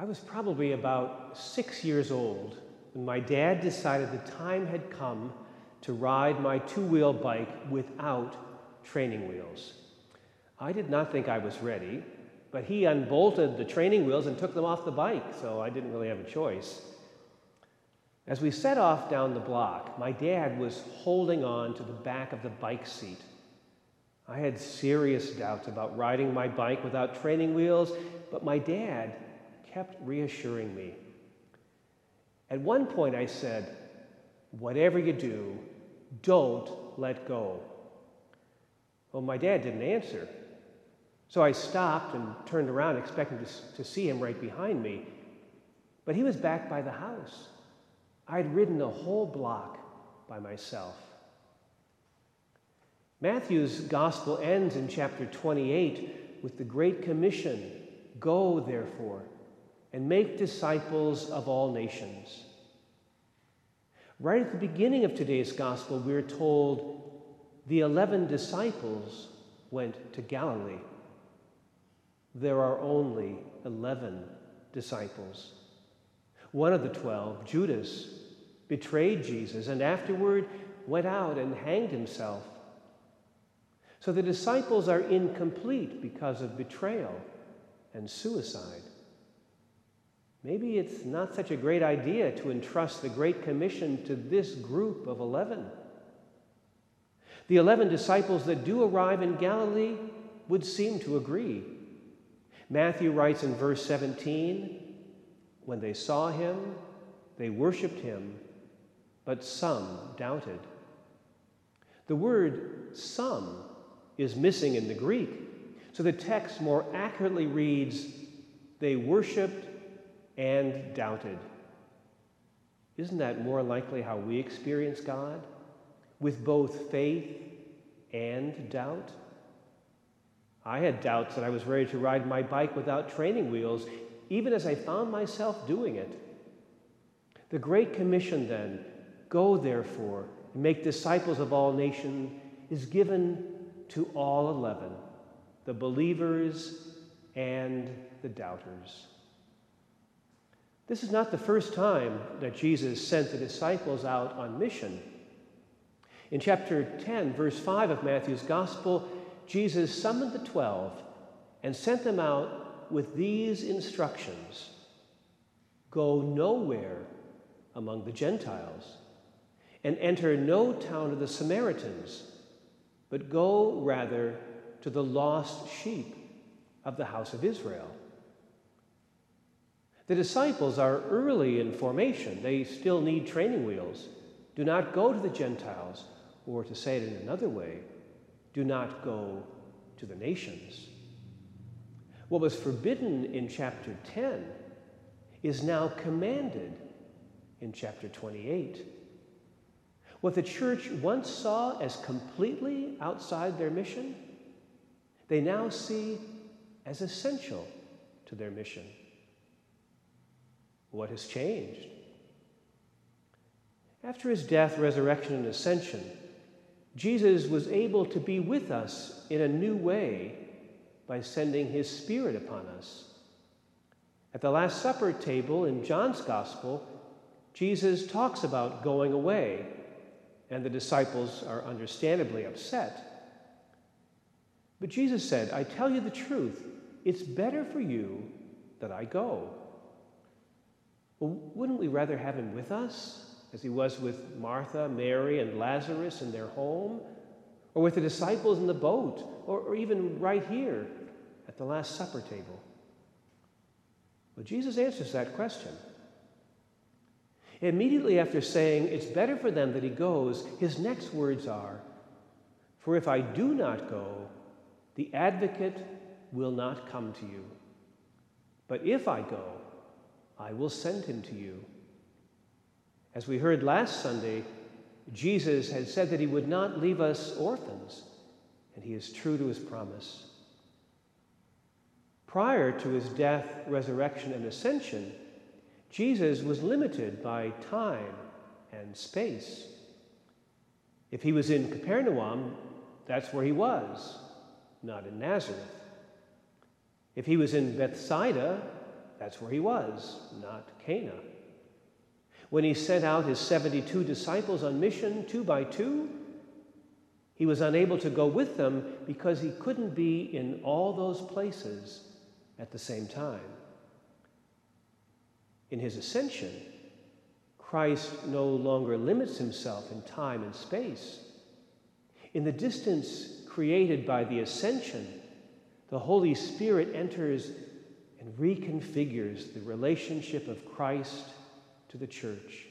I was probably about six years old when my dad decided the time had come to ride my two wheel bike without training wheels. I did not think I was ready, but he unbolted the training wheels and took them off the bike, so I didn't really have a choice. As we set off down the block, my dad was holding on to the back of the bike seat. I had serious doubts about riding my bike without training wheels, but my dad kept reassuring me. At one point, I said, Whatever you do, don't let go. Well, my dad didn't answer. So I stopped and turned around, expecting to, to see him right behind me. But he was back by the house. I'd ridden the whole block by myself. Matthew's gospel ends in chapter 28 with the Great Commission Go, therefore, and make disciples of all nations. Right at the beginning of today's gospel, we're told the 11 disciples went to Galilee. There are only 11 disciples. One of the 12, Judas, betrayed Jesus and afterward went out and hanged himself. So the disciples are incomplete because of betrayal and suicide. Maybe it's not such a great idea to entrust the Great Commission to this group of 11. The 11 disciples that do arrive in Galilee would seem to agree. Matthew writes in verse 17 When they saw him, they worshiped him, but some doubted. The word some is missing in the Greek, so the text more accurately reads They worshiped and doubted. Isn't that more likely how we experience God? With both faith and doubt? I had doubts that I was ready to ride my bike without training wheels, even as I found myself doing it. The Great Commission, then, go therefore and make disciples of all nations, is given to all 11 the believers and the doubters. This is not the first time that Jesus sent the disciples out on mission. In chapter 10, verse 5 of Matthew's Gospel, Jesus summoned the twelve and sent them out with these instructions Go nowhere among the Gentiles, and enter no town of the Samaritans, but go rather to the lost sheep of the house of Israel. The disciples are early in formation. They still need training wheels. Do not go to the Gentiles, or to say it in another way, do not go to the nations. What was forbidden in chapter 10 is now commanded in chapter 28. What the church once saw as completely outside their mission, they now see as essential to their mission. What has changed? After his death, resurrection, and ascension, Jesus was able to be with us in a new way by sending his Spirit upon us. At the Last Supper table in John's Gospel, Jesus talks about going away, and the disciples are understandably upset. But Jesus said, I tell you the truth, it's better for you that I go. Well, wouldn't we rather have him with us, as he was with Martha, Mary, and Lazarus in their home, or with the disciples in the boat, or, or even right here at the Last Supper table? Well, Jesus answers that question. Immediately after saying, It's better for them that he goes, his next words are, For if I do not go, the advocate will not come to you. But if I go, I will send him to you. As we heard last Sunday, Jesus had said that he would not leave us orphans, and he is true to his promise. Prior to his death, resurrection, and ascension, Jesus was limited by time and space. If he was in Capernaum, that's where he was, not in Nazareth. If he was in Bethsaida, that's where he was, not Cana. When he sent out his 72 disciples on mission, two by two, he was unable to go with them because he couldn't be in all those places at the same time. In his ascension, Christ no longer limits himself in time and space. In the distance created by the ascension, the Holy Spirit enters and reconfigures the relationship of Christ to the church.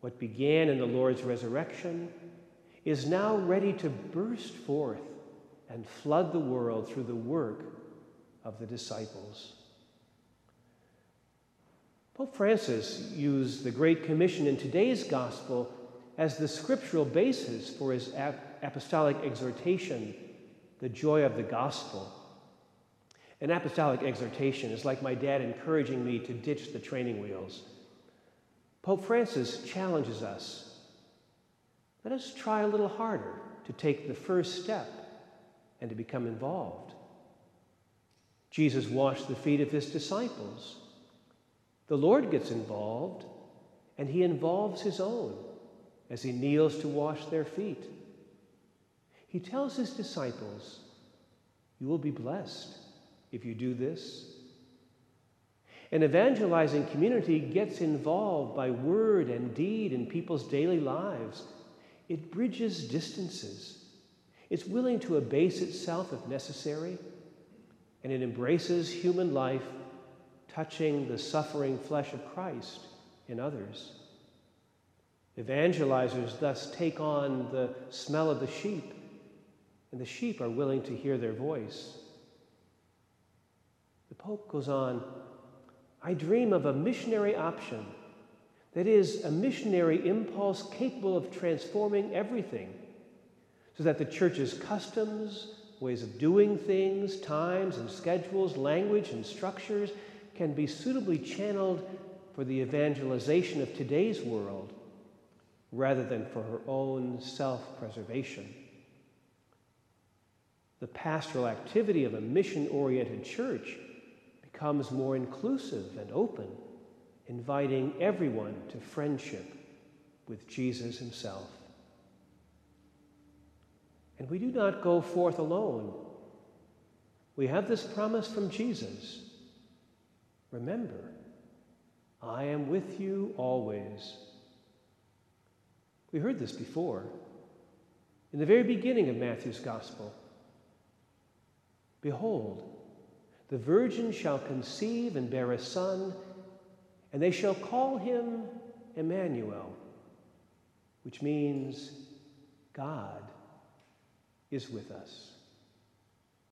What began in the Lord's resurrection is now ready to burst forth and flood the world through the work of the disciples. Pope Francis used the Great Commission in today's gospel as the scriptural basis for his apostolic exhortation, the joy of the gospel. An apostolic exhortation is like my dad encouraging me to ditch the training wheels. Pope Francis challenges us. Let us try a little harder to take the first step and to become involved. Jesus washed the feet of his disciples. The Lord gets involved, and he involves his own as he kneels to wash their feet. He tells his disciples, You will be blessed if you do this. An evangelizing community gets involved by word and deed in people's daily lives. It bridges distances. It's willing to abase itself if necessary, and it embraces human life touching the suffering flesh of Christ in others. Evangelizers thus take on the smell of the sheep, and the sheep are willing to hear their voice. Pope goes on I dream of a missionary option, that is, a missionary impulse capable of transforming everything, so that the church's customs, ways of doing things, times and schedules, language and structures can be suitably channeled for the evangelization of today's world rather than for her own self preservation. The pastoral activity of a mission oriented church becomes more inclusive and open, inviting everyone to friendship with Jesus himself. And we do not go forth alone. We have this promise from Jesus Remember, I am with you always. We heard this before in the very beginning of Matthew's Gospel. Behold, the virgin shall conceive and bear a son, and they shall call him Emmanuel, which means God is with us.